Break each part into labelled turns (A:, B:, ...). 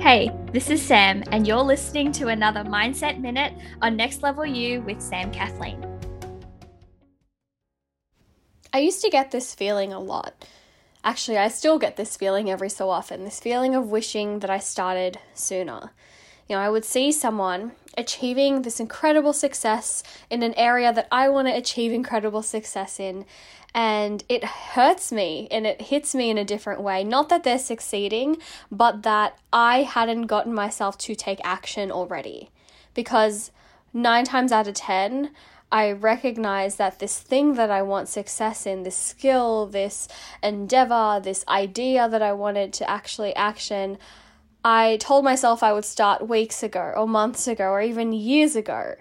A: Hey, this is Sam, and you're listening to another Mindset Minute on Next Level You with Sam Kathleen.
B: I used to get this feeling a lot. Actually, I still get this feeling every so often this feeling of wishing that I started sooner. You know, I would see someone achieving this incredible success in an area that I want to achieve incredible success in, and it hurts me and it hits me in a different way. Not that they're succeeding, but that I hadn't gotten myself to take action already. Because nine times out of ten, I recognize that this thing that I want success in, this skill, this endeavor, this idea that I wanted to actually action, I told myself I would start weeks ago, or months ago, or even years ago.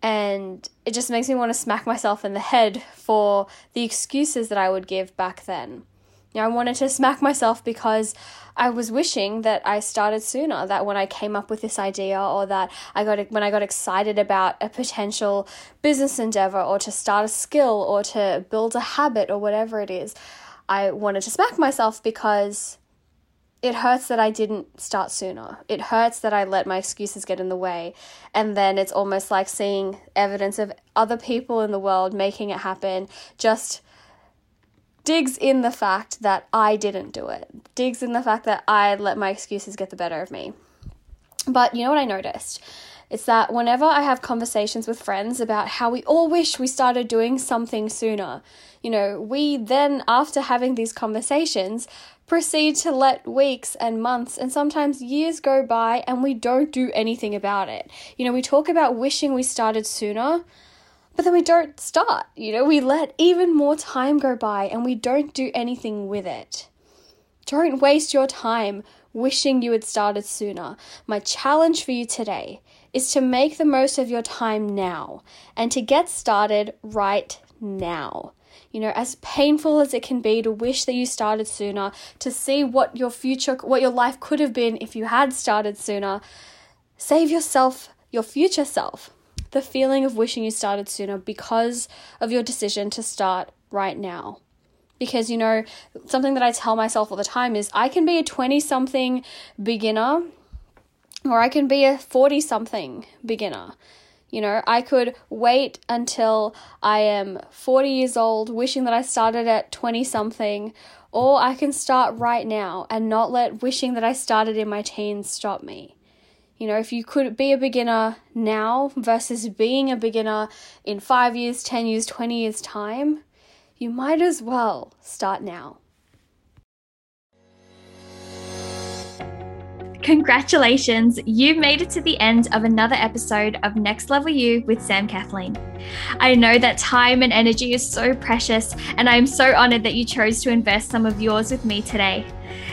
B: And it just makes me want to smack myself in the head for the excuses that I would give back then. You know, I wanted to smack myself because I was wishing that I started sooner, that when I came up with this idea or that I got when I got excited about a potential business endeavor or to start a skill or to build a habit or whatever it is, I wanted to smack myself because it hurts that I didn't start sooner. It hurts that I let my excuses get in the way. And then it's almost like seeing evidence of other people in the world making it happen just digs in the fact that I didn't do it, digs in the fact that I let my excuses get the better of me. But you know what I noticed? It's that whenever I have conversations with friends about how we all wish we started doing something sooner, you know, we then, after having these conversations, proceed to let weeks and months and sometimes years go by and we don't do anything about it. You know, we talk about wishing we started sooner, but then we don't start. You know, we let even more time go by and we don't do anything with it. Don't waste your time wishing you had started sooner. My challenge for you today is to make the most of your time now and to get started right now. You know, as painful as it can be to wish that you started sooner, to see what your future, what your life could have been if you had started sooner, save yourself, your future self, the feeling of wishing you started sooner because of your decision to start right now. Because, you know, something that I tell myself all the time is I can be a 20 something beginner or I can be a 40 something beginner. You know, I could wait until I am 40 years old, wishing that I started at 20 something, or I can start right now and not let wishing that I started in my teens stop me. You know, if you could be a beginner now versus being a beginner in five years, 10 years, 20 years' time, you might as well start now.
A: Congratulations, you've made it to the end of another episode of Next Level You with Sam Kathleen. I know that time and energy is so precious, and I am so honored that you chose to invest some of yours with me today.